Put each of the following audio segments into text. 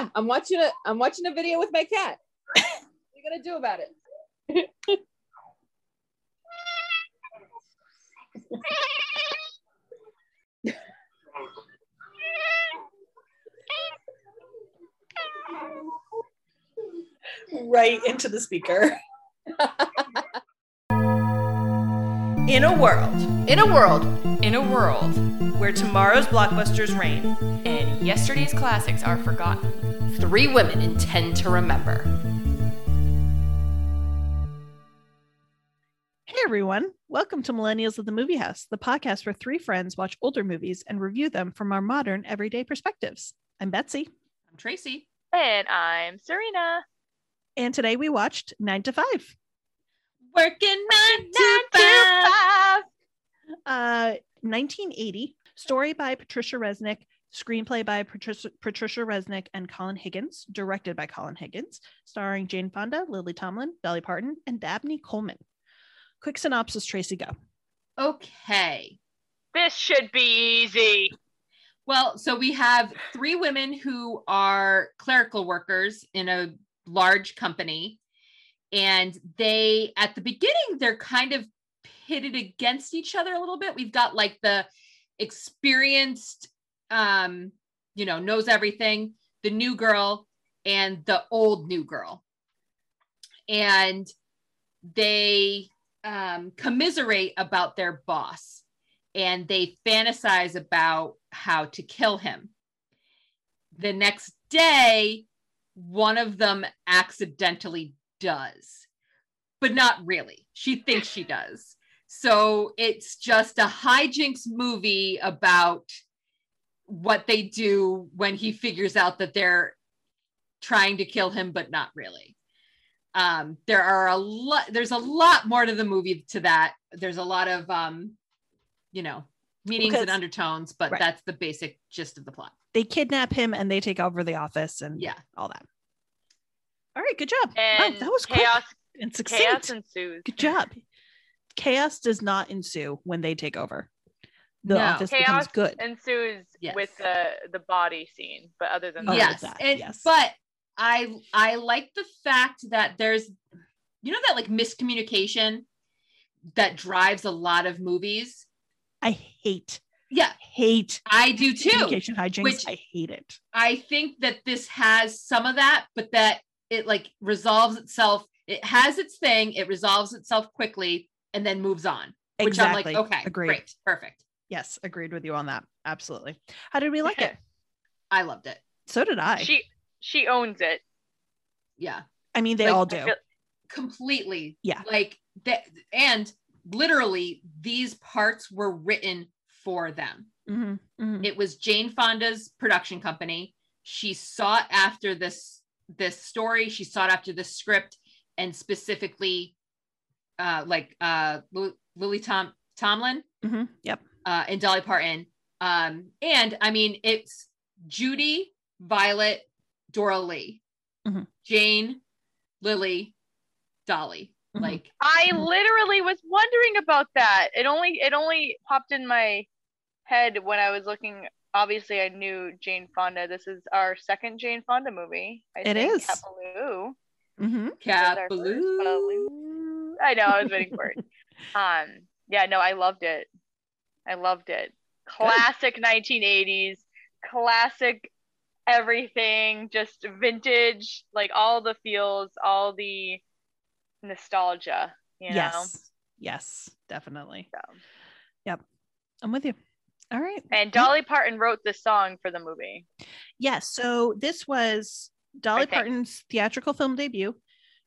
Yeah, I'm watching a I'm watching a video with my cat. what are you gonna do about it? right into the speaker. In a world In a world In a world where tomorrow's blockbusters reign, yesterday's classics are forgotten, three women intend to remember. Hey everyone, welcome to Millennials of the Movie House, the podcast where three friends watch older movies and review them from our modern everyday perspectives. I'm Betsy, I'm Tracy. And I'm Serena. and today we watched 9 to 5. Working nine Nine to five. Uh 1980, story by Patricia Resnick, screenplay by Patricia, Patricia Resnick and Colin Higgins, directed by Colin Higgins, starring Jane Fonda, Lily Tomlin, Dolly Parton, and Dabney Coleman. Quick synopsis, Tracy, go. Okay. This should be easy. Well, so we have three women who are clerical workers in a large company. And they, at the beginning, they're kind of pitted against each other a little bit. We've got like the experienced, um, you know, knows everything, the new girl, and the old new girl. And they um, commiserate about their boss and they fantasize about how to kill him. The next day, one of them accidentally does, but not really. She thinks she does. So it's just a hijinks movie about what they do when he figures out that they're trying to kill him, but not really. Um, there are a lot, there's a lot more to the movie to that. There's a lot of, um, you know, meanings and undertones, but right. that's the basic gist of the plot. They kidnap him and they take over the office and Yeah. all that. All right, good job. Wow, And that was quick chaos and succinct. chaos ensues. Good job. Chaos does not ensue when they take over. The No. office becomes Chaos good. ensues Yes. with the the body scene, but other than that, yes. that, And yes. but I I like the fact that there's you know that like miscommunication that drives a lot of movies. I hate, Yeah, hate I do too. communication hijinks. which- I hate it. I think that this has some of that, but that it like resolves itself. It has its thing, it resolves itself quickly and then moves on. Which Exactly. I'm like, okay, Agreed. great, perfect. Yes, agreed with you on that. Absolutely. How did we like it? I loved it. So did I. she she owns it. Yeah. I mean, they like, all do. completely Yeah. like that and literally these parts were written for them Mhm, mhm. it was jane fonda's production company she sought after this this story she sought after this script and specifically uh like uh Lu- lily tom tomlin Mhm, Yep. Uh and dolly parton um and i mean it's judy violet dora lee Mhm. jane lily dolly Mhm. like I Mhm. literally was wondering about that. It only it only popped in my head when I was looking. Obviously, I knew Jane Fonda. This is our second Jane Fonda movie. I It think is. Cat Ballou Mhm. was Capaloo. I know. I was waiting for it. Um. Yeah. No. I loved it. I loved it. Classic 1980s. Classic everything. Just vintage. Like all the feels. All the nostalgia. You know. Yes. Yes, definitely. So. Yep. I'm with you. All right. And Dolly Parton wrote the song for the movie. Yes. So this was Dolly. Parton's theatrical film debut.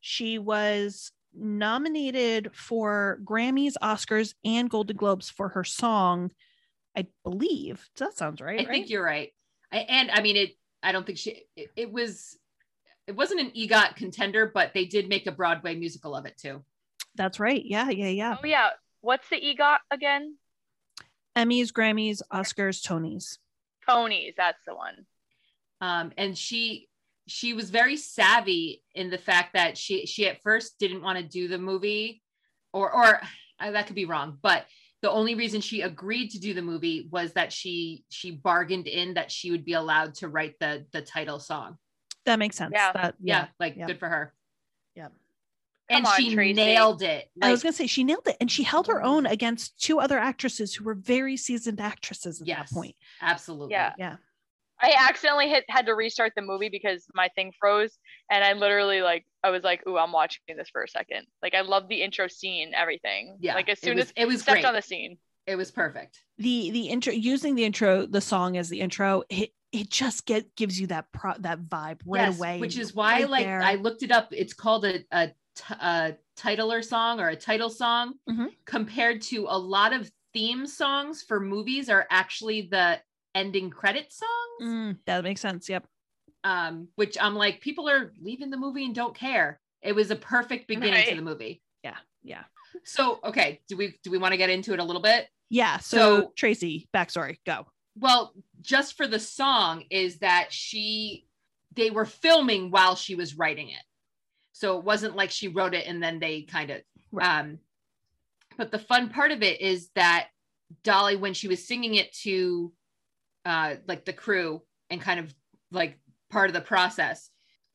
She was nominated for Grammys, Oscars, and Golden Globes for her song, I believe. That sounds right. I right? think you're right. I, and I mean, it. I don't think she. It, it was. It wasn't an EGOT contender, but they did make a Broadway musical of it too. That's right. Yeah, yeah, yeah. Oh yeah. What's the EGOT again? Emmys, Grammys, Oscars, Tonys. Tony's. That's the one. Um, and she she was very savvy in the fact that she she at first didn't want to do the movie, or or uh, that could be wrong, but the only reason she agreed to do the movie was that she she bargained in that she would be allowed to write the the title song. That makes sense. Yeah. That Yeah, yeah. like yeah. good for her. Yeah. And on, she Tracy. nailed it. I was gonna say she nailed it, and she held her own against two other actresses who were very seasoned actresses at Yes. that point. absolutely. Yeah. Yeah. I accidentally hit had to restart the movie because my thing froze, and I literally like I was like, "Ooh, I'm watching this for a second. Like I love the intro scene, everything. Yeah. Like as it soon was, as it was stepped great. on the scene. it was perfect. The the intro using the intro, the song as the intro, it it just get gives you that pro that vibe right Yes, away. Which is why, right like, there. I looked it up. It's called a, a, t- a titler song or a title song Mhm. compared to a lot of theme songs for movies are actually the ending credit songs. Mm, that makes sense. Yep. Um, which I'm like, people are leaving the movie and don't care. It was a perfect beginning to the movie. Yeah. Yeah. So, okay, do we do we want to get into it a little bit? Yeah. So, So- Tracy, backstory, go. well just for the song is that she they were filming while she was writing it so it wasn't like she wrote it and then they kind of Right. um but the fun part of it is that dolly when she was singing it to uh like the crew and kind of like part of the process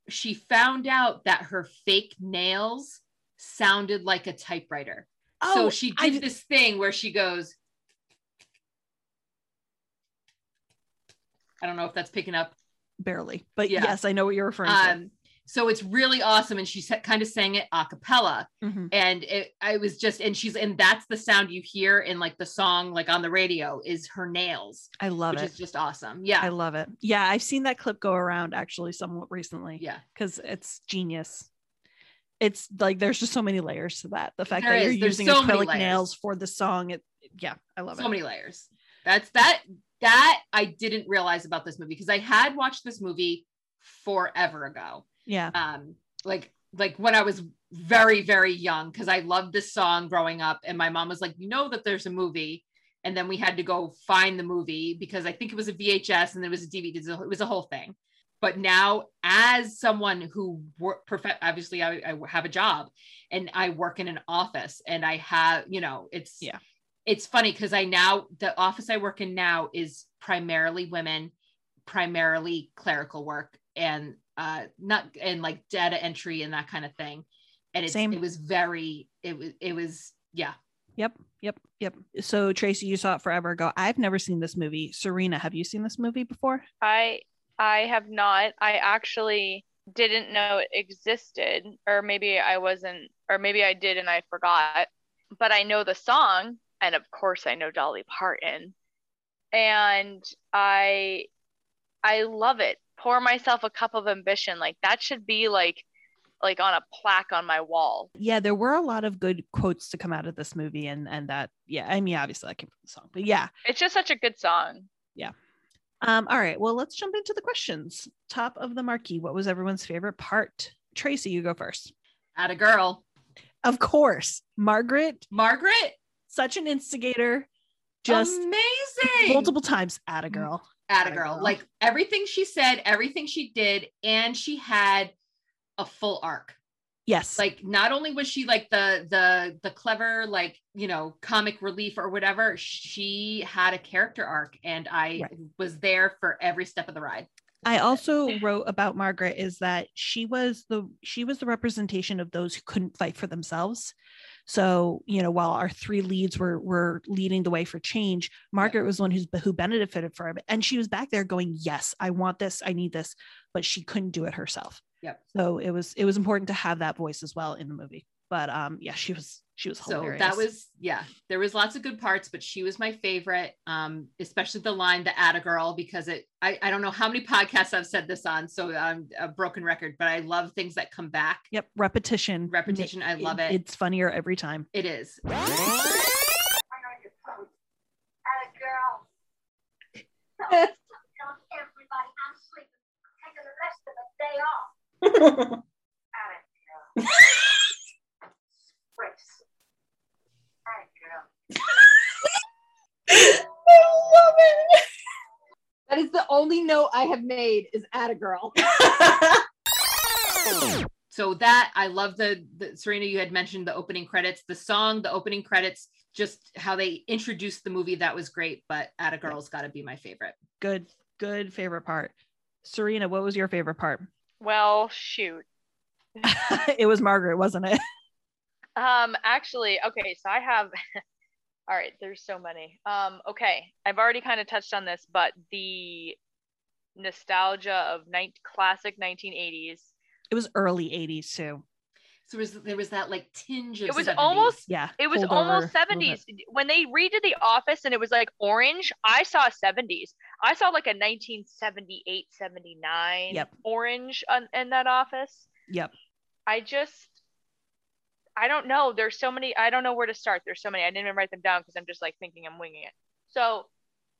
she found out that her fake nails sounded like a typewriter Oh, so she did I- this thing where she goes I don't know if that's picking up. barely, but Yeah. yes, I know what you're referring to. Um, so it's really awesome, and she kind of sang it a cappella. Mhm. and it I was just and she's and that's the sound you hear in like the song like on the radio is her nails, I love it. which it. is just awesome. Yeah, I love it. Yeah, I've seen that clip go around actually somewhat recently yeah. because it's genius. It's like there's just so many layers to that. The fact There that you're. There's using so acrylic nails for the song, it yeah, I love it. so many layers. That's that that I didn't realize about this movie because I had watched this movie forever ago. Yeah, um like like when i was very very young because i loved this song growing up and my mom was like you know that there's a movie and then we had to go find the movie because i think it was a vhs and there was a dvd it was a whole thing but now as someone who work obviously I, I have a job and i work in an office and i have you know it's Yeah. it's funny because i now the office i work in now is primarily women primarily clerical work and uh not and like data entry and that kind of thing and it's, Same. it was very it was it was yeah yep, yep, yep. So Tracy, you saw it forever ago. I've never seen this movie. Serena, have you seen this movie before? I I have not. I actually didn't know it existed, or maybe I wasn't, or maybe I did and I forgot. But I know the song, and of course I know Dolly Parton, and I I love it. Pour myself a cup of ambition. Like that should be like like on a plaque on my wall. Yeah, there were a lot of good quotes to come out of this movie, and and that yeah, I mean obviously that came from the song, but yeah. It's just such a good song. Yeah. Um, all right, well let's jump into the questions. Top of the marquee, what was everyone's favorite part? Tracy, you go first. at a girl Of course, Margaret, margaret such an instigator, just amazing multiple times at a mm-hmm. girl. at a girl girl. like everything she said everything she did and she had a full arc Yes, like not only was she like the the the clever like you know comic relief or whatever she had a character arc and i Right. was there for every step of the ride I also wrote about Margaret is that she was the she was the representation of those who couldn't fight for themselves. So, you know, while our three leads were were leading the way for change, Margaret was one who's who benefited from it. And she was back there going, Yes, I want this, I need this, but she couldn't do it herself. Yep. So it was it was important to have that voice as well in the movie. But um yeah, she was she was so that was yeah there was lots of good parts but she was my favorite um especially the line the atta girl because it I, I don't know how many podcasts i've said this on so i'm a broken record but i love things that come back. Yep, repetition. repetition i love it. It's funnier every time. it is everybody I'm sleeping, taking the rest of the day off. Out of girl. Sprace. Out of girl. That is the only note I have made is at a girl. so that i love the, the serena you had mentioned the opening credits the song the opening credits just how they introduced the movie that was great but atta girl's got to be my favorite Good, good favorite part. Serena, what was your favorite part? Well, shoot. it was Margaret, wasn't it? Um, actually, okay, so I have all right, there's so many. Um, okay, I've already kind of touched on this, but the nostalgia of night classic 1980s. It was early 80s too. So there was, there was that like tinge of It was 70s. almost Yeah. it was almost a 70s when they redid the office and it was like orange i saw 70s i saw like a 1978 79 Yep. orange on, in that office Yep. i just i don't know. There's so many i don't know where to start. There's so many. I didn't even write them down because i'm just like thinking i'm winging it. So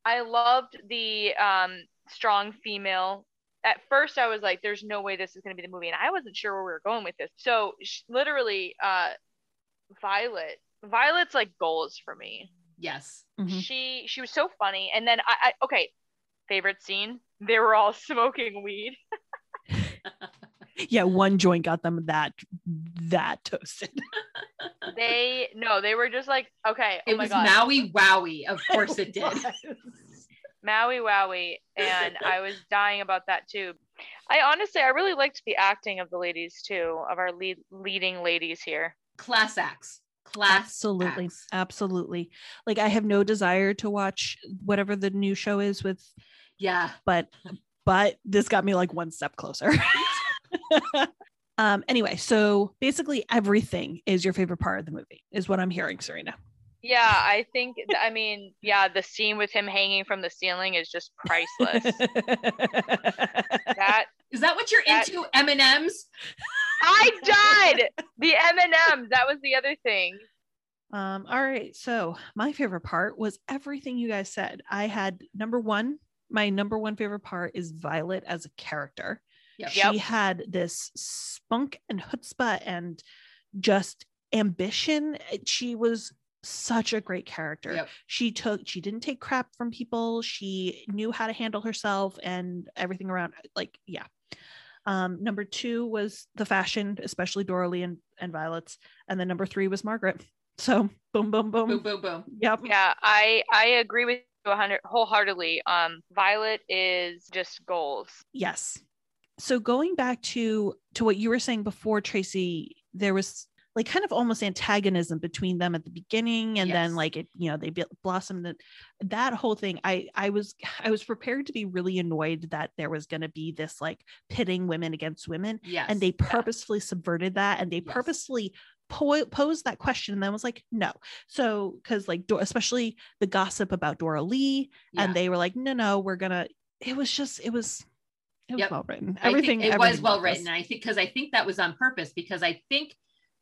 i loved the um strong female. At first i was like there's no way this is going to be the movie and i wasn't sure where we were going with this. So sh- literally uh violet violet's like goals for me. Yes. Mhm. she she was so funny. And then I, I okay favorite scene? They were all smoking weed. Yeah, one joint got them that that toasted. they no they were just like okay oh It my was god Maui Wowie. Of course it did. maui wowie and i was dying about that too i honestly i really liked the acting of the ladies too of our lead leading ladies here Class acts. Class Absolutely. acts. Absolutely. Like I have no desire to watch whatever the new show is with Yeah. but but this got me like one step closer. um anyway, so basically everything is your favorite part of the movie is what I'm hearing, Serena. yeah i think i mean yeah the scene with him hanging from the ceiling is just priceless that Is that what you're That- into? M and M's. i died the m&ms that was the other thing Um, all right. So my favorite part was everything you guys said. I had number one, my number one favorite part is Violet as a character. Yep. She had this spunk and chutzpah and just ambition. She was such a great character. Yep. She took, she didn't take crap from people. She knew how to handle herself and everything around. Like, yeah. Um, number two was the fashion, especially Doralee and, and Violet's. And then number three was Margaret. So boom, boom, boom. Boom, boom, boom. Yep. Yeah, I I agree with you 100 wholeheartedly. Um, Violet is just goals. Yes. So going back to to what you were saying before, Tracy, there was like kind of almost antagonism between them at the beginning, and then like it, you know, they blossomed. and- That whole thing, I I was I was prepared to be really annoyed that there was going to be this like pitting women against women, Yes. and they yeah. purposefully subverted that, and they Yes. purposely po- posed that question, and then was like, no. So because like especially the gossip about Dora Lee, Yeah. and they were like, no, no, we're gonna. It was just, it was, it was Yep. well written. I think Everything it was well written. I think because I think that was on purpose because I think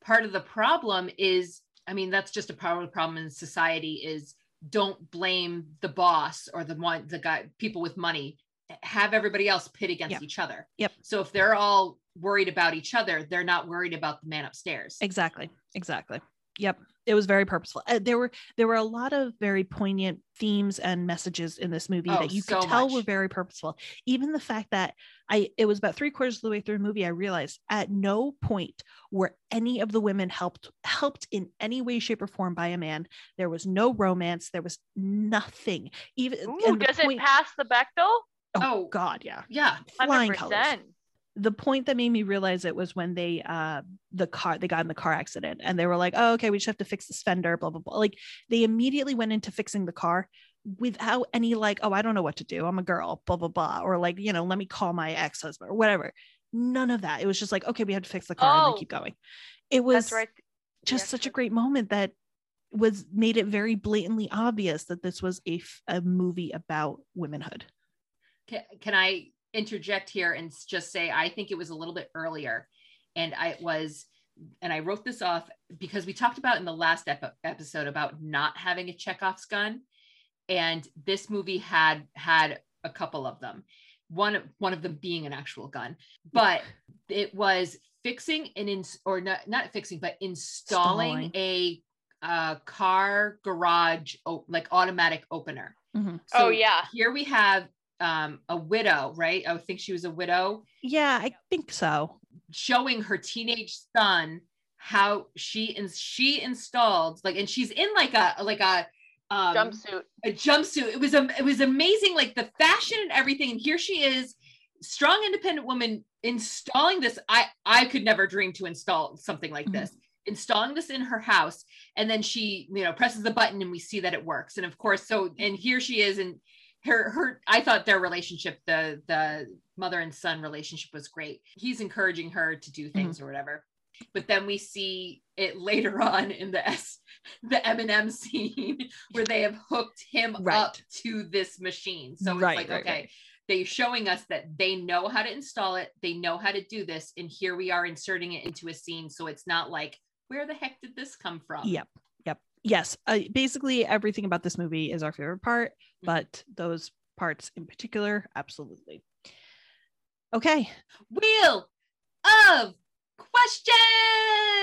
part of the problem is, I mean, that's just a part of the problem in society is don't blame the boss or the one the guy people with money. Have everybody else pit against Yep. each other. Yep. So if they're all worried about each other, they're not worried about the man upstairs. Exactly. Exactly. Yep. It was very purposeful. Uh, there were there were a lot of very poignant themes and messages in this movie Oh, that you so could tell were very purposeful. Even the fact that I it was about three quarters of the way through the movie, I realized at no point were any of the women helped helped in any way, shape, or form by a man. There was no romance. There was nothing. Even Ooh, does point- it pass the Bechdel? Oh, Oh. God, yeah. Yeah. Flying Hundred colors. Percent. the point that made me realize it was when they uh the car they got in the car accident and they were like oh okay we just have to fix this fender blah blah blah like they immediately went into fixing the car without any like oh i don't know what to do i'm a girl blah blah blah or like you know let me call my ex-husband or whatever none of that it was just like okay we have to fix the car and Oh. keep going it was That's right. just Yes, such a great moment that was made it very blatantly obvious that this was a, f- a movie about womanhood Can, can I interject here and just say I think it was a little bit earlier, and I was, and I wrote this off because we talked about in the last ep- episode about not having a Chekhov's gun, and this movie had had a couple of them. One one of them being an actual gun, but it was fixing and in or not not fixing but installing Installing. a uh, car garage o- like automatic opener. Mhm. oh yeah. Here we have um, a widow, right? I think she was a widow, yeah i think so showing her teenage son how she in, she installed like, and she's in like a like a um, Jumpsuit. a jumpsuit. It was a it was amazing, like the fashion and everything. And here she is, strong, independent woman installing this i i could never dream to install something like Mhm. this installing this in her house and then she you know presses the button and we see that it works and of course so and here she is and her her i thought their relationship the the mother and son relationship was great. He's encouraging her to do things or whatever. But then we see it later on in the s the m&m scene where they have hooked him up to this machine. So it's Right, like right, okay right. they're showing us that they know how to install it. They know how to do this. And here we are inserting it into a scene. So it's not like where the heck did this come from? Yep. Yes. Uh, basically, everything about this movie is our favorite part, Mm-hmm. but those parts in particular, absolutely. Okay. wheel of questions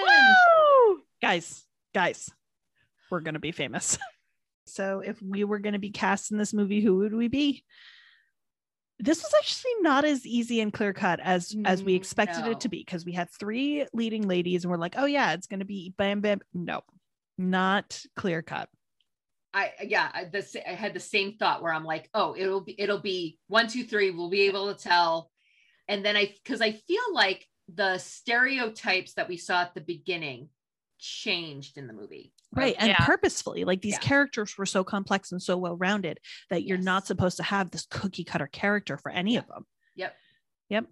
Woo! Guys, guys, we're going to be famous. so, if we were going to be cast in this movie, who would we be? This was actually not as easy and clear cut as as we Mm, expected it to be because we had three leading ladies and we're like, oh yeah, it's gonna be bam bam. No, not clear cut. I yeah, I, the, sa- I had the same thought where I'm like, oh, it'll be it'll be one, two, three. We'll be able to tell, and then I because I feel like the stereotypes that we saw at the beginning changed in the movie. right and Yeah. purposefully like these Yeah. characters were so complex and so well rounded that you're not supposed to have this cookie cutter character for any of them Yep. yep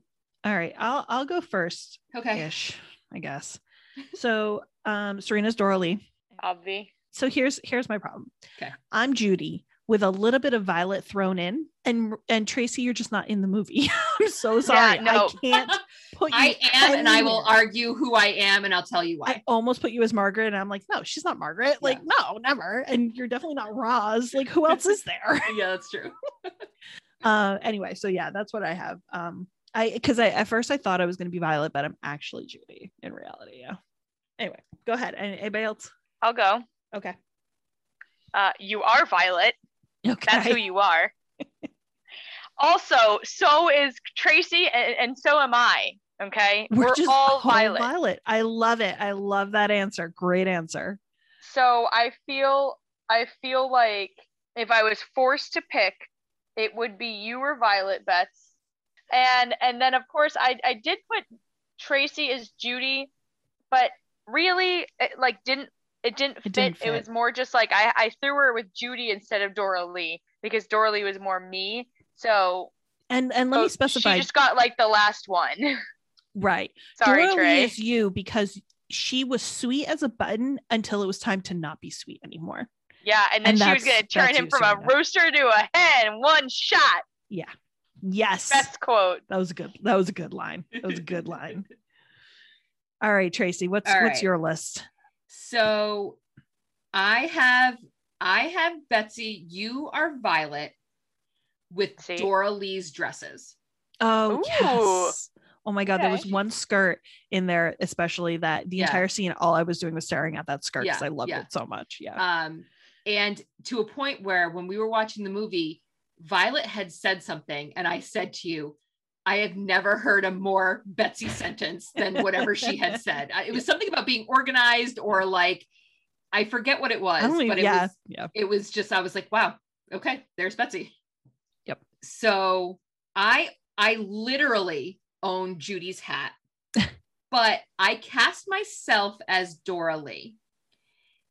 all right i'll i'll go first Okay. ish i guess so um serena's dora lee Obvi. so here's here's my problem Okay. i'm judy with a little bit of violet thrown in and and tracy you're just not in the movie i'm so sorry no. i can't put you I am, and I will argue who I am, and I'll tell you why. I almost put you as Margaret, and I'm like, no, she's not Margaret. Like, no, never. And you're definitely not Roz. Like, who else is there? yeah, that's true. uh, anyway, so yeah, that's what I have. Um, I because I at first I thought I was going to be Violet, but I'm actually Judy in reality. Yeah. Anyway, go ahead. Anybody else? I'll go. Okay. Uh, you are Violet. Okay. That's who you are. also, so is Tracy, and, and so am I. Okay, we're, just all Violet. Violet. I love it. I love that answer. Great answer. So I feel, I feel like if I was forced to pick, it would be you or Violet, Bets, and and then of course I I did put Tracy as Judy, but really it like didn't it didn't fit. It didn't It was more just like I I threw her with Judy instead of Dora Lee because Dora Lee was more me. So And and let me oh, specify. She just got like the last one. right. Sorry, Dora Lee is you because she was sweet as a button until it was time to not be sweet anymore. Yeah, and then And she was gonna turn him from a Serena. rooster to a hen one shot. Yeah. Yes. Best quote. That was a good. That was a good line. That was a good line. All right, Tracy, what's All what's right. your list? So I have I have Betsy, you are Violet with See? Dora Lee's dresses. Oh Ooh. yes. Oh my god, there was one skirt in there, especially that the Yeah. entire scene, all I was doing was staring at that skirt because Yeah, I loved yeah. it so much. Yeah. Um, and to a point where when we were watching the movie, Violet had said something, and I said to you, I have never heard a more Betsy sentence than whatever she had said. It was something about being organized or like I forget what it was, but it yeah, was yeah. it was just I was like, wow, okay, there's Betsy. Yep. So I I literally own Judy's hat, but I cast myself as Dora Lee.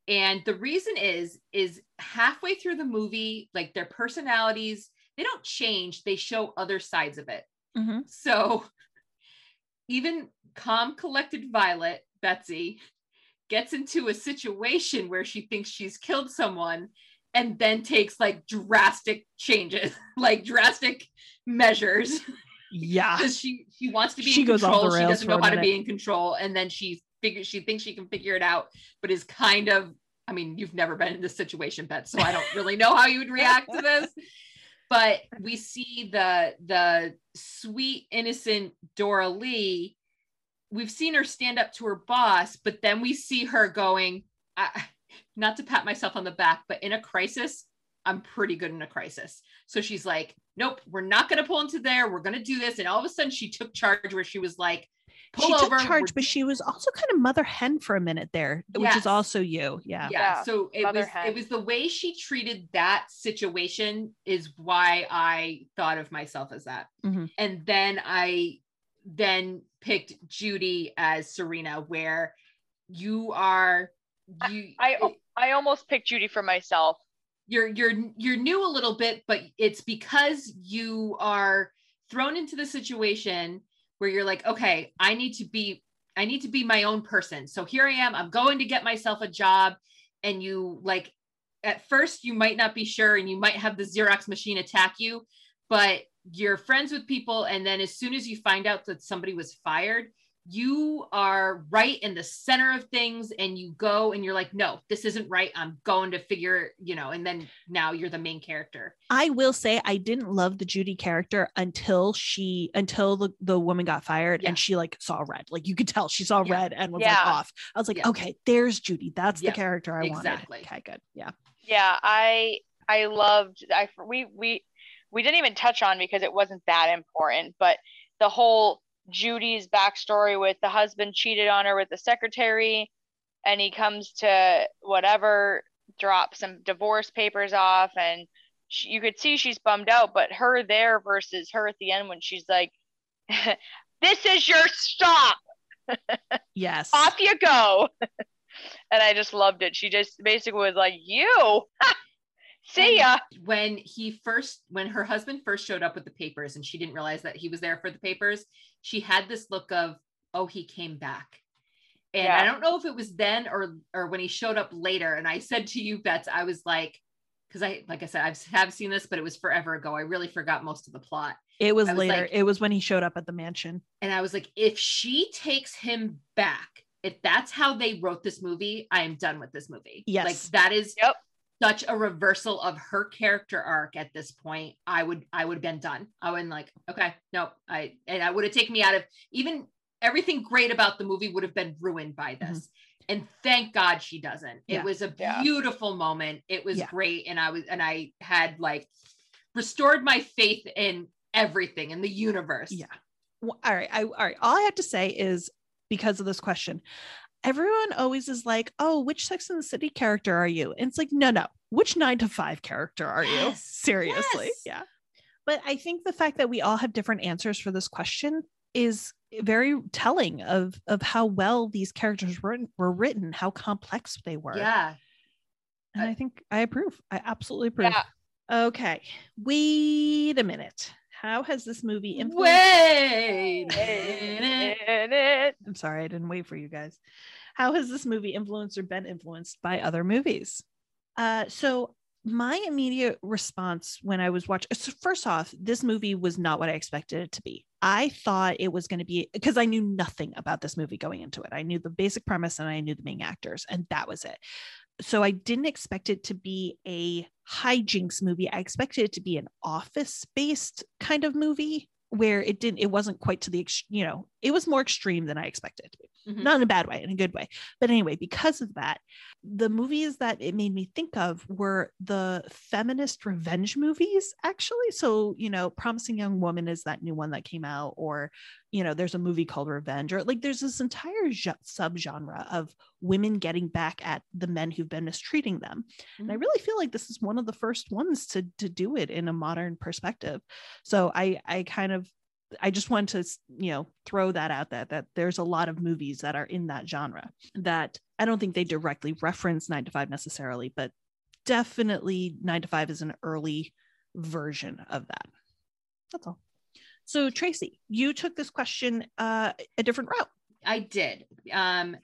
And the reason is is halfway through the movie, like their personalities, they don't change, they show other sides of it. Mhm. So even calm, collected Violet, Betsy, gets into a situation where she thinks she's killed someone and then takes like drastic changes, like drastic measures. Yeah. Because she she wants to be She in goes off the control. She doesn't know how to be in control. And then she figures she thinks she can figure it out, but is kind of I mean, you've never been in this situation, Bet, so I don't really know how you would react to this. But we see the the sweet, innocent Dora Lee. We've seen her stand up to her boss, but then we see her going, not to pat myself on the back, but in a crisis, I'm pretty good in a crisis. So she's like, nope, we're not going to pull into there. We're going to do this. And all of a sudden, she took charge where she was like, pull she over. took charge, we're- but she was also kind of mother hen for a minute there, which Yes. is also you. Yeah. yeah. Yeah, So it mother was hen. it was the way she treated that situation is why I thought of myself as that. Mhm. And then I then picked Judy as Serena, where you are you I I almost picked Judy for myself. you're you're you're new a little bit, but it's because you are thrown into the situation where you're like, okay, I need to be I need to be my own person. So here I am. I'm going to get myself a job, and you like at first you might not be sure, and you might have the Xerox machine attack you, but you're friends with people, and then as soon as you find out that somebody was fired, you are right in the center of things and you go and you're like no this isn't right i'm going to figure you know and then now you're the main character I will say I didn't love the Judy character until she until the, the woman got fired Yeah. and she like saw red. Like you could tell she saw Yeah. red and was Yeah. like off. I was like, Yeah. okay, there's Judy. That's Yeah, the character I exactly. wanted. Okay, good. Yeah. Yeah, I I loved I we we we didn't even touch on because it wasn't that important, but the whole Judy's backstory with the husband cheated on her with the secretary and he comes to whatever drop some divorce papers off and she, you could see she's bummed out, but her there versus her at the end when she's like this is your stop. Yes. Off you go. and I just loved it. She just basically was like, "You. See ya." when he first when her husband first showed up with the papers and she didn't realize that he was there for the papers she had this look of oh he came back and i don't know if it was then or or when he showed up later and i said to you bets i was like because i like i said i've have seen this but it was forever ago i really forgot most of the plot it was was later. like- it was when he showed up at the mansion. and i was like if she takes him back if that's how they wrote this movie i am done with this movie Yes. like that is Yep. Such a reversal of her character arc at this point i would i would have been done i would like okay nope i and i would have taken me out of even everything great about the movie would have been ruined by mm-hmm. this and thank god she doesn't Yeah. it was a Yeah. beautiful moment it was Yeah. great and i was and i had like restored my faith in everything in the universe Yeah. Well, all right. I all right. All I have to say is because of this question, everyone always is like, "Oh, which Sex in the City character are you?" And it's like, no, no. Which nine to five character are you? Yes, Seriously, yes. yeah. But I think the fact that we all have different answers for this question is very telling of of how well these characters were were written, how complex they were. yeah and I think I approve. I absolutely approve. Yeah. Okay, wait a minute. How has this movie influenced? wait a minute. It. I'm sorry, I didn't wait for you guys. How has this movie influenced or been influenced by other movies? Uh, so my immediate response when I was watching, so first off, this movie was not what I expected it to be. I thought it was going to be because I knew nothing about this movie going into it. I knew the basic premise and I knew the main actors, and that was it. So I didn't expect it to be a hijinks movie. I expected it to be an office based kind of movie where it didn't, it wasn't quite to the, you know, it was more extreme than I expected it to be Mhm. not in a bad way, in a good way. But anyway, because of that, the movies that it made me think of were the feminist revenge movies, actually. So, you know, Promising Young Woman is that new one that came out, or, you know, there's a movie called Revenge, or like there's this entire ge- subgenre of women getting back at the men who've been mistreating them. And I Mhm. really feel like this is one of the first ones to to do it in a modern perspective. So I I kind of I just want to you know throw that out there that there's a lot of movies that are in that genre that I don't think they directly reference 9 to 5 necessarily, but definitely 9 to 5 is an early version of that. That's all. So Tracy, you took this question uh, a different route. I did. Um,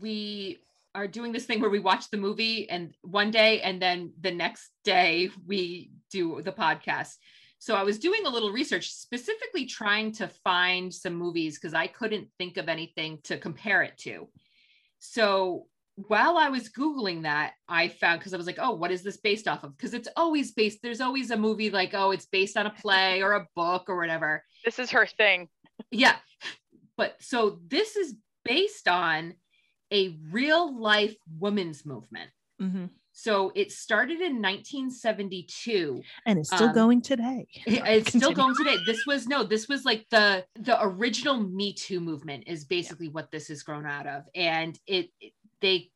we are doing this thing where we watch the movie and one day and then the next day we do the podcast. So I was doing a little research, specifically trying to find some movies because I couldn't think of anything to compare it to. So while I was Googling that, I found because I was like, oh, what is this based off of? Because it's always based, there's always a movie like, oh, it's based on a play or a book or whatever. This is her thing. Yeah. But so this is based on a real life women's movement. So it started in 1972. And it's still Um, going today. It- It's still going today. This was no, this was like the the original Me Too movement is basically what this has grown out of. And it, it they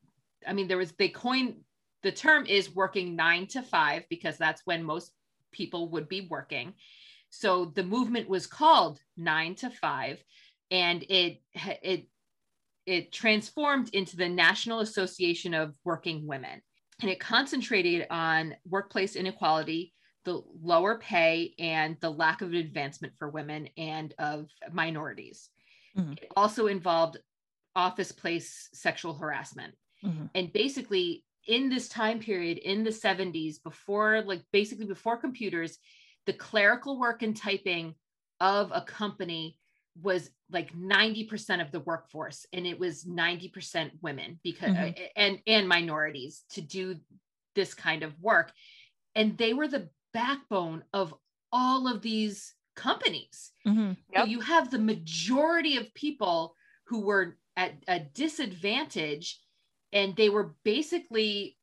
I mean there was they coined the term is working 9 to 5 because that's when most people would be working. So the movement was called 9 to 5 and it it it transformed into the National Association of Working Women, and it concentrated on workplace inequality, the lower pay, and the lack of advancement for women and of minorities. Mhm. It also involved office place sexual harassment Mhm. and basically in this time period in the 70s before like basically before computers the clerical work and typing of a company was like 90% of the workforce and it was 90% women because Mhm. and and minorities to do this kind of work and they were the backbone of all of these companies Mhm. so you have the majority of people who were at a disadvantage and they were basically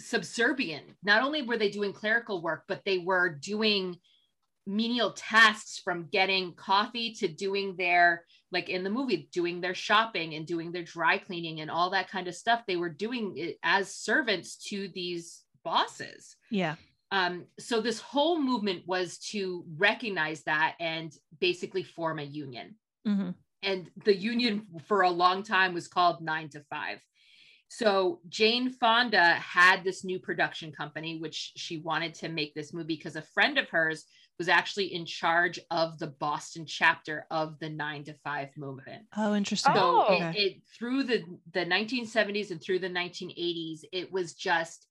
subservient. Not only were they doing clerical work, but they were doing menial tasks from getting coffee to doing their, like in the movie, doing their shopping and doing their dry cleaning and all that kind of stuff. They were doing it as servants to these bosses Yeah. um, so this whole movement was to recognize that and basically form a union Mhm. And the union for a long time was called nine to five so jane fonda had this new production company which she wanted to make this movie because a friend of hers was actually in charge of the boston chapter of the nine to five movement Oh, interesting. so Oh. it, it through the the 1970s and through the 1980s, it was just,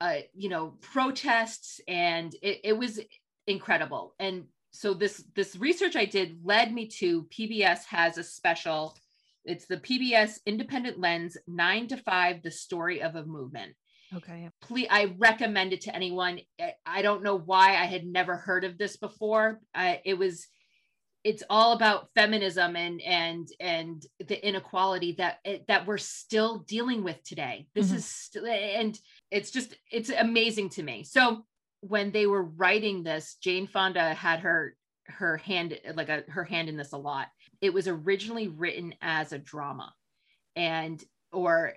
uh, you know, protests, and it, it was incredible. And so this this research I did led me to PBS has a special. It's the PBS Independent Lens Nine to Five: The Story of a Movement Okay. please i recommend it to anyone I- don't know why i had never heard of this before uh, it was it's all about feminism and and and the inequality that it, that we're still dealing with today this Mhm. is st- and it's just it's amazing to me so when they were writing this jane fonda had her her hand like a her hand in this a lot. It was originally written as a drama and or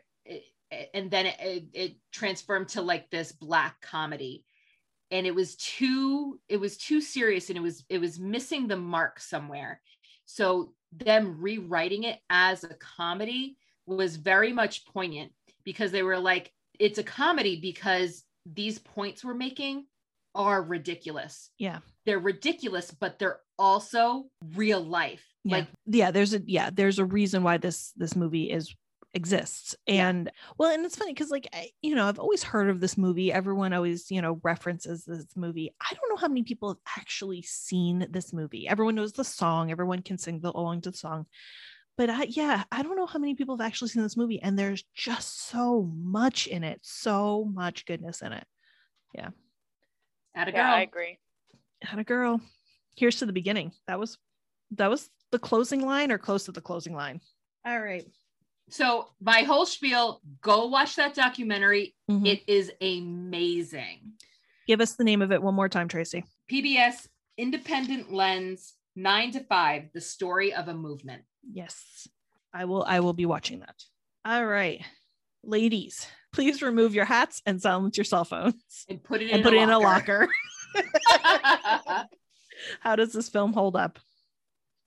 and then it, it, transformed to like this black comedy. And it was too it was too serious and it was it was missing the mark somewhere. So them rewriting it as a comedy was very much poignant because they were like it's a comedy because these points we're making are ridiculous Yeah. they're ridiculous but they're also real life Yeah. like yeah, there's a yeah, there's a reason why this this movie is exists. Yeah. And well, and it's funny because like I, you know, I've always heard of this movie. Everyone always, you know, references this movie. I don't know how many people have actually seen this movie. Everyone knows the song, everyone can sing the, along to the song. But I, yeah, I don't know how many people have actually seen this movie, and there's just so much in it, so much goodness in it. At a Yeah, girl I agree. Had a girl. Here's to the beginning. That was that was the closing line or close to the closing line. All right. so my whole spiel go watch that documentary Mhm. it is amazing Give us the name of it one more time, Tracy. pbs independent lens 9 to 5 the story of a movement Yes. I will I will be watching that. All right. Ladies, please remove your hats and silence your cell phones and put it and in put a it in a locker. locker. How does this film hold up?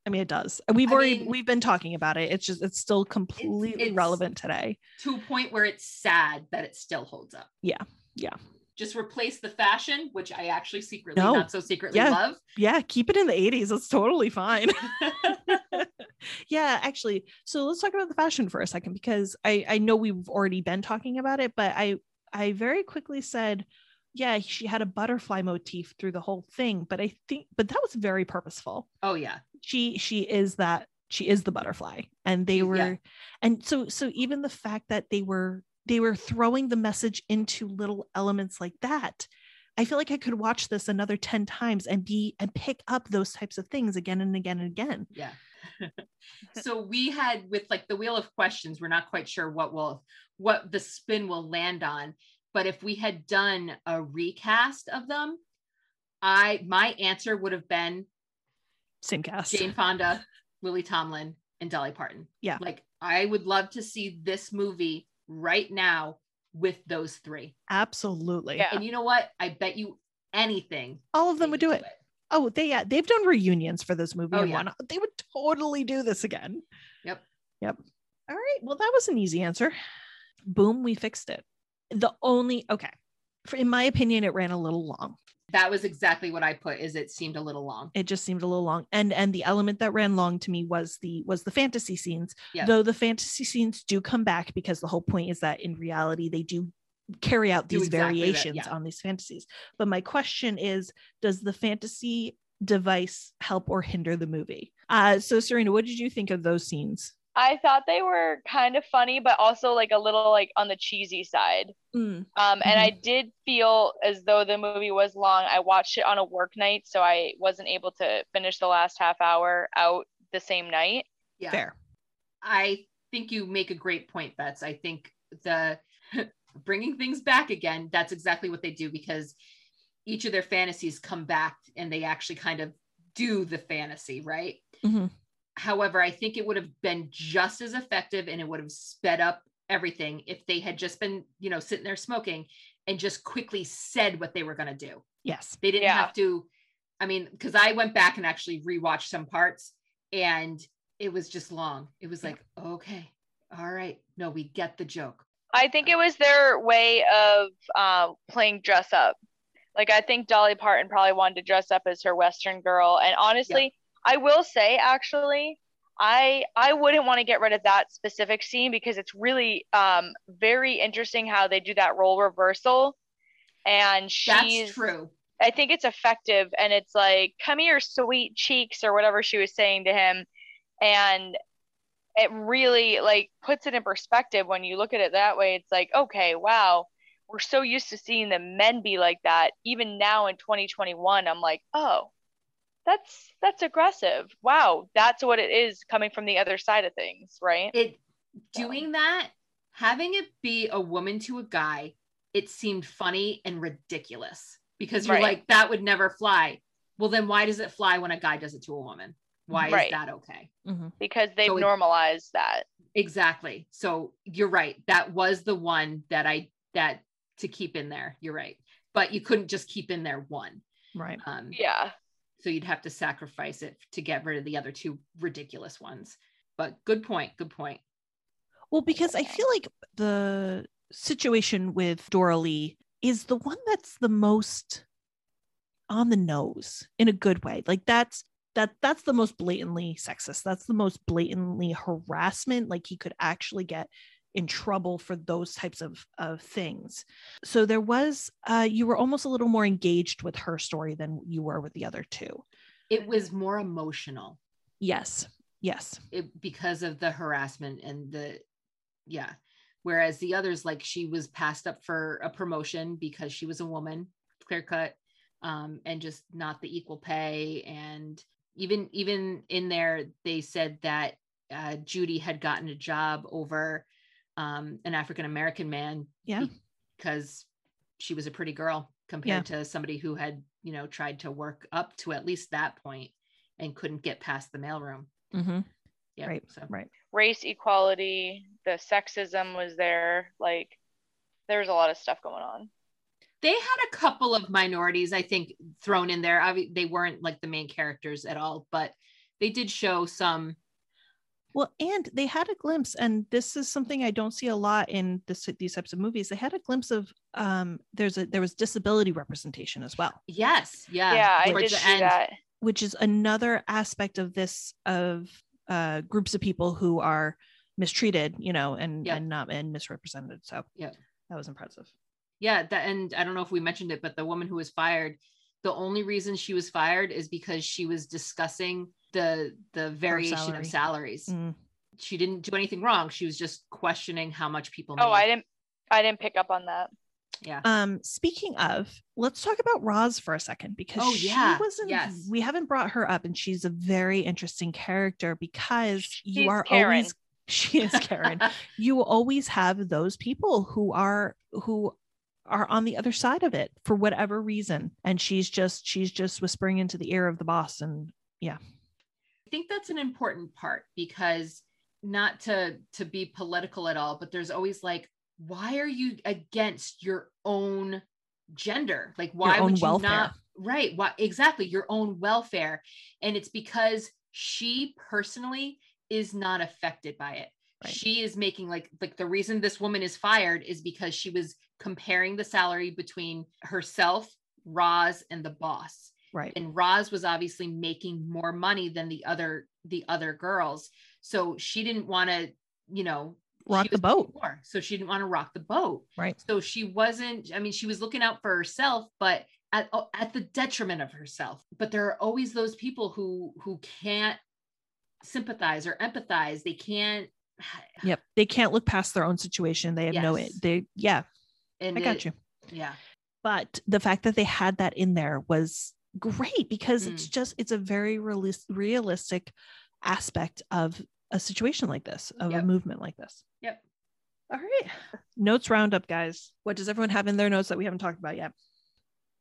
I mean, it does. We've I already mean- we've been talking about it. It's just it's still completely it's- relevant today. to a point where it's sad that it still holds up Yeah, yeah. just replace the fashion which i actually secretly No. not so secretly Yeah. love Yeah, keep it in the 80s. It's totally fine. yeah, actually. So let's talk about the fashion for a second because I I know we've already been talking about it, but I I very quickly said, yeah, she had a butterfly motif through the whole thing, but I think but that was very purposeful. oh yeah She she is that she is the butterfly and they were yeah. and so so even the fact that they were they were throwing the message into little elements like that i feel like i could watch this another 10 times and be and pick up those types of things again and again and again yeah so we had with like the wheel of questions we're not quite sure what will what the spin will land on but if we had done a recast of them i my answer would have been same cast. Jane fonda lily tomlin and dolly parton. Yeah. like i would love to see this movie right now with those three. Absolutely. Yeah. and you know what? I bet you anything all of them would do would it Oh, they yeah, they've done reunions for this movie Oh, yeah. They would totally do this again. Yep. Yep. All right. Well, that was an easy answer. Boom, we fixed it. The only okay. For, in my opinion, it ran a little long. That was exactly what I put. Is it seemed a little long. It just seemed a little long. And and the element that ran long to me was the was the fantasy scenes. Yeah. Though the fantasy scenes do come back because the whole point is that in reality they do carry out these exactly that, variations yeah. on these fantasies. But my question is, does the fantasy device help or hinder the movie? Uh so Serena, what did you think of those scenes? I thought they were kind of funny, but also like a little like on the cheesy side. Mm, Um, and I did feel as though the movie was long. I watched it on a work night, so I wasn't able to finish the last half hour out the same night. Yeah. Fair. I think you make a great point, Bets. I think the bringing things back again, that's exactly what they do because each of their fantasies come back and they actually kind of do the fantasy, right? Mhm. However, I think it would have been just as effective and it would have sped up everything if they had just been, you know, sitting there smoking and just quickly said what they were going to do. Yes. They didn't Yeah. have to. I mean, because I went back and actually rewatched some parts, and it was just long. It was like, okay, all right, no, we get the joke. I think it was their way of uh, playing dress up. Like I think Dolly Parton probably wanted to dress up as her Western girl, and honestly, I will say actually, I I wouldn't want to get rid of that specific scene because it's really um very interesting how they do that role reversal, and she's That's true. I think it's effective and it's like, come here, sweet cheeks, or whatever she was saying to him. And it really like puts it in perspective when you look at it that way. It's like, okay, wow, we're so used to seeing the men be like that. Even now in 2021, I'm like, oh, that's that's aggressive. Wow, that's what it is coming from the other side of things, right? It doing that, having it be a woman to a guy, it seemed funny and ridiculous because you're Right. like, that would never fly. Well, then why does it fly when a guy does it to a woman? Why Right. is that okay? Mhm. Because they've So it- normalized that. Exactly. So you're right. That was the one that I that to keep in there. You're right. But you couldn't just keep in there one. Right. Um, Yeah. so you'd have to sacrifice it to get rid of the other two ridiculous ones. But good point. Good point. Well, because I feel like the situation with Doralee is the one that's the most on the nose in a good way. Like that's that that's the most blatantly sexist. That's the most blatantly harassment. Like he could actually get in trouble for those types of of things. So there was uh you were almost a little more engaged with her story than you were with the other two. It was more emotional. Yes. Yes. it, because of the harassment and the yeah whereas the others like she was passed up for a promotion because she was a woman clear cut um, and just not the equal pay and even even in there they said that uh, judy had gotten a job over um, an african american man Yeah. because she was a pretty girl compared to somebody who had you know tried to work up to at least that point and couldn't get past the mailroom Mm-hmm. yeah Right, so Right. Race equality, the sexism was there. Like there was a lot of stuff going on. They had a couple of minorities i think thrown in there Obvi- they weren't like the main characters at all but they did show some Well, and they had a glimpse, and this is something I don't see a lot in this these types of movies. They had a glimpse of um there's a there was disability representation as well, yes yeah Yeah, I did the see end. that. which is another aspect of this of uh groups of people who are mistreated, you know, and Yeah. and not and misrepresented. So Yeah. that was impressive. Yeah that and i don't know if we mentioned it but the woman who was fired the only reason she was fired is because she was discussing the the variation salary. of salaries Mm. she didn't do anything wrong she was just questioning how much people Oh, made. I didn't I didn't pick up on that. yeah Um, speaking of, let's talk about Roz for a second because Oh, she yeah. wasn't. Yes. We haven't brought her up, and she's a very interesting character because you are Karen. always. She is Karen. you always have those people who are who are on the other side of it for whatever reason, and she's just she's just whispering into the ear of the boss, and yeah. I think that's an important part because not to to be political at all, but there's always like, why are you against your own gender? Like, why would you welfare. not? right why exactly your own welfare and it's because she personally is not affected by it Right. she is making like like the reason this woman is fired is because she was comparing the salary between herself Roz and the boss Right. and Roz was obviously making more money than the other the other girls so she didn't want to you know Rock the boat. more, so she didn't want to rock the boat Right. so she wasn't i mean she was looking out for herself but at oh, at the detriment of herself but there are always those people who who can't sympathize or empathize they can't Yep. They can't look past their own situation. They have no it. They yeah, and I got it- you. yeah But the fact that they had that in there was great because it's Mm. just it's a very realis- realistic aspect of a situation like this, of Yep. a movement like this. Yep. All right. Notes roundup, guys. What does everyone have in their notes that we haven't talked about yet?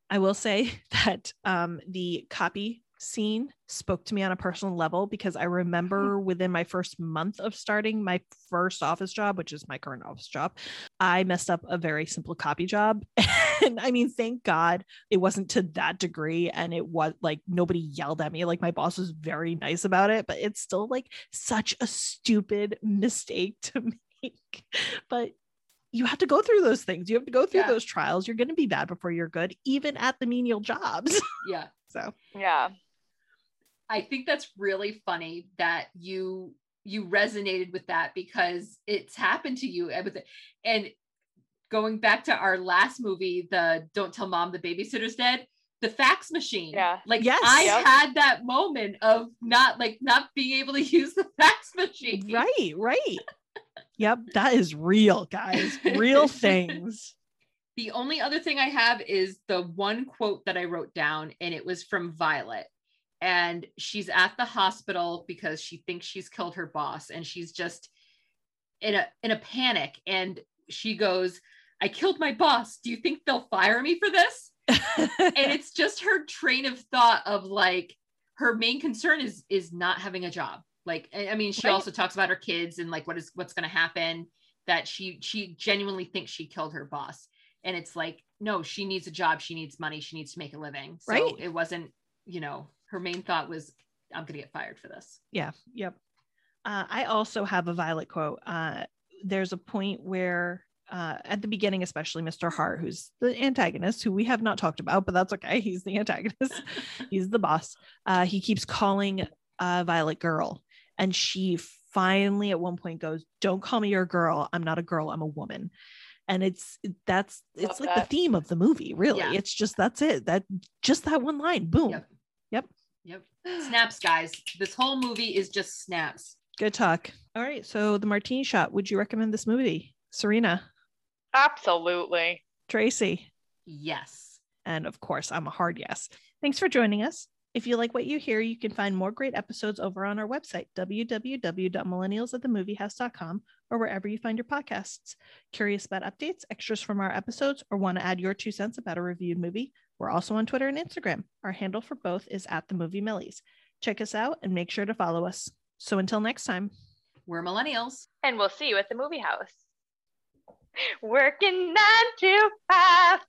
I will say that um, the copy scene spoke to me on a personal level because I remember mm-hmm. within my first month of starting my first office job, which is my current office job, I messed up a very simple copy job. And I mean, thank God it wasn't to that degree. And it was like nobody yelled at me. Like my boss was very nice about it, but it's still like such a stupid mistake to make. But you have to go through those things. You have to go through Yeah. those trials. You're going to be bad before you're good, even at the menial jobs. yeah so Yeah. I think that's really funny that you you resonated with that because it's happened to you and with it- and going back to our last movie the don't tell mom the babysitter's dead the fax machine Yeah. like Yes. i Yep. had that moment of not like not being able to use the fax machine right, right. yep, that is real, guys. Real things. The only other thing I have is the one quote that I wrote down, and it was from Violet. And she's at the hospital because she thinks she's killed her boss, and she's just in a in a panic. And she goes, "I killed my boss. Do you think they'll fire me for this?" and it's just her train of thought of like her main concern is is not having a job. Like, I mean, she Right. also talks about her kids and like what is what's going to happen. That she she genuinely thinks she killed her boss, and it's like no, she needs a job, she needs money, she needs to make a living. So Right. it wasn't, you know, her main thought was, I'm going to get fired for this. yeah, yep. Uh, I also have a Violet quote. Uh, there's a point where, uh, at the beginning, especially Mr. Hart, who's the antagonist, who we have not talked about, but that's okay. He's the antagonist. He's the boss. Uh, he keeps calling uh, Violet girl, and she finally at one point goes, "Don't call me your girl. I'm not a girl. I'm a woman." And it's that's it's Love like that. the theme of the movie. Really, Yeah. it's just that's it. That just that one line. Boom. Yep. Yep. Yep. Snaps, guys. This whole movie is just snaps. Good talk. All right. So the martini shot. Would you recommend this movie, Serena, Absolutely. Tracy, Yes. and of course, I'm a hard yes. Thanks for joining us. If you like what you hear, you can find more great episodes over on our website, www.millennialsatthemoviehouse.com, or wherever you find your podcasts. Curious about updates, extras from our episodes, or want to add your two cents about a reviewed movie? We're also on Twitter and Instagram. Our handle for both is at the movie Millies. Check us out and make sure to follow us. So until next time. We're millennials. And we'll see you at the movie house. Working nine to five.